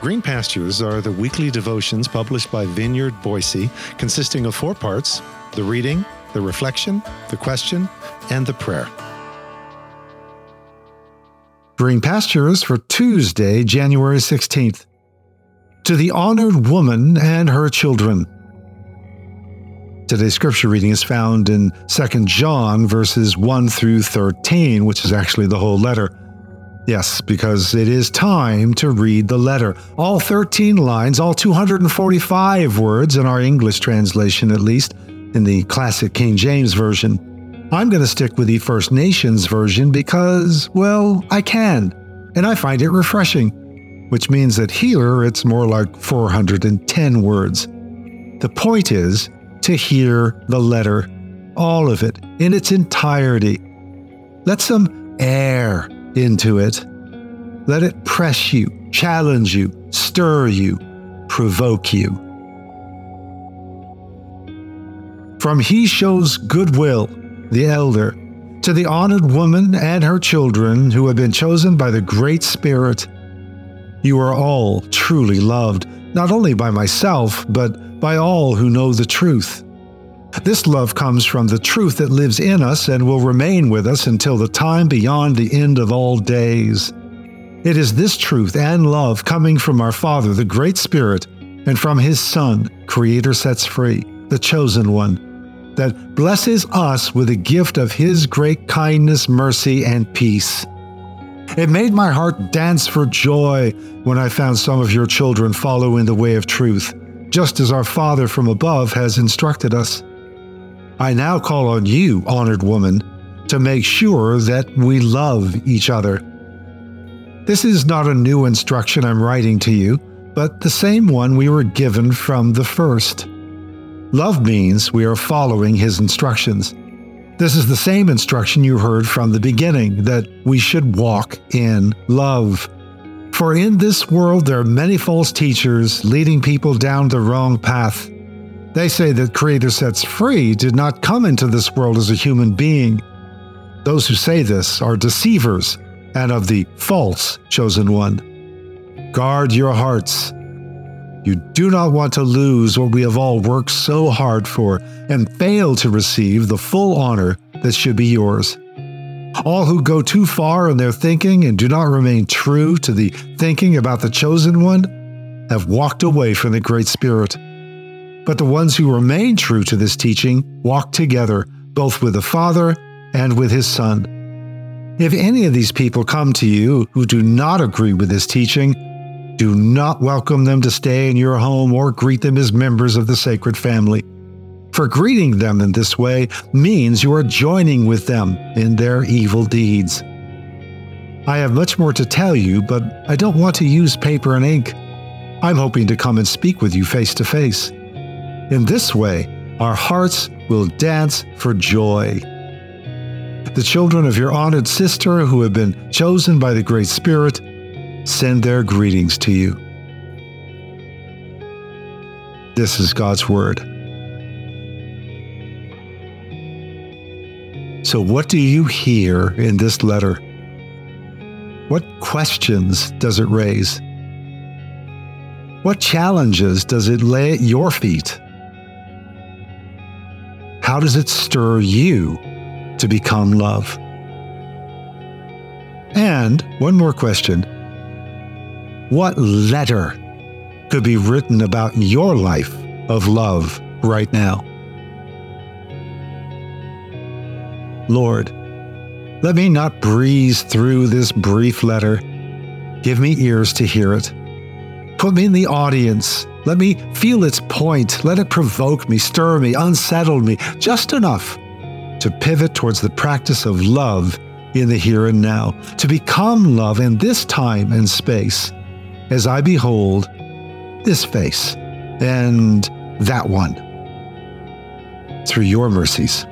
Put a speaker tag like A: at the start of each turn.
A: Green Pastures are the weekly devotions published by Vineyard Boise, consisting of four parts the reading, the reflection, the question, and the prayer. Green Pastures for Tuesday, January 16th. To the honored woman and her children. Today's scripture reading is found in 2 John verses 1 through 13, which is actually the whole letter. Yes, because it is time to read the letter. All 13 lines, all 245 words in our English translation, at least, in the classic King James Version. I'm going to stick with the First Nations version because, well, I can, and I find it refreshing, which means that here it's more like 410 words. The point is to hear the letter, all of it, in its entirety. Let some air into it. Let it press you, challenge you, stir you, provoke you. From He shows goodwill, the elder, to the honored woman and her children who have been chosen by the Great Spirit. You are all truly loved, not only by myself, but by all who know the truth. This love comes from the truth that lives in us and will remain with us until the time beyond the end of all days. It is this truth and love coming from our Father, the Great Spirit, and from His Son, Creator sets free, the chosen one, that blesses us with the gift of His great kindness, mercy, and peace. It made my heart dance for joy when I found some of your children follow in the way of truth, just as our Father from above has instructed us. I now call on you, honored woman, to make sure that we love each other. This is not a new instruction I'm writing to you, but the same one we were given from the first. Love means we are following his instructions. This is the same instruction you heard from the beginning that we should walk in love. For in this world there are many false teachers leading people down the wrong path. They say that Creator Sets Free did not come into this world as a human being. Those who say this are deceivers and of the false chosen one. Guard your hearts. You do not want to lose what we have all worked so hard for and fail to receive the full honor that should be yours. All who go too far in their thinking and do not remain true to the thinking about the chosen one have walked away from the Great Spirit. But the ones who remain true to this teaching walk together, both with the Father and with His Son. If any of these people come to you who do not agree with this teaching, do not welcome them to stay in your home or greet them as members of the sacred family. For greeting them in this way means you are joining with them in their evil deeds. I have much more to tell you, but I don't want to use paper and ink. I'm hoping to come and speak with you face to face. In this way, our hearts will dance for joy. The children of your honored sister who have been chosen by the Great Spirit send their greetings to you. This is God's Word. So, what do you hear in this letter? What questions does it raise? What challenges does it lay at your feet? How does it stir you to become love? And one more question What letter could be written about your life of love right now? Lord, let me not breeze through this brief letter. Give me ears to hear it. Put me in the audience let me feel its point. Let it provoke me, stir me, unsettle me, just enough to pivot towards the practice of love in the here and now, to become love in this time and space as I behold this face and that one through your mercies.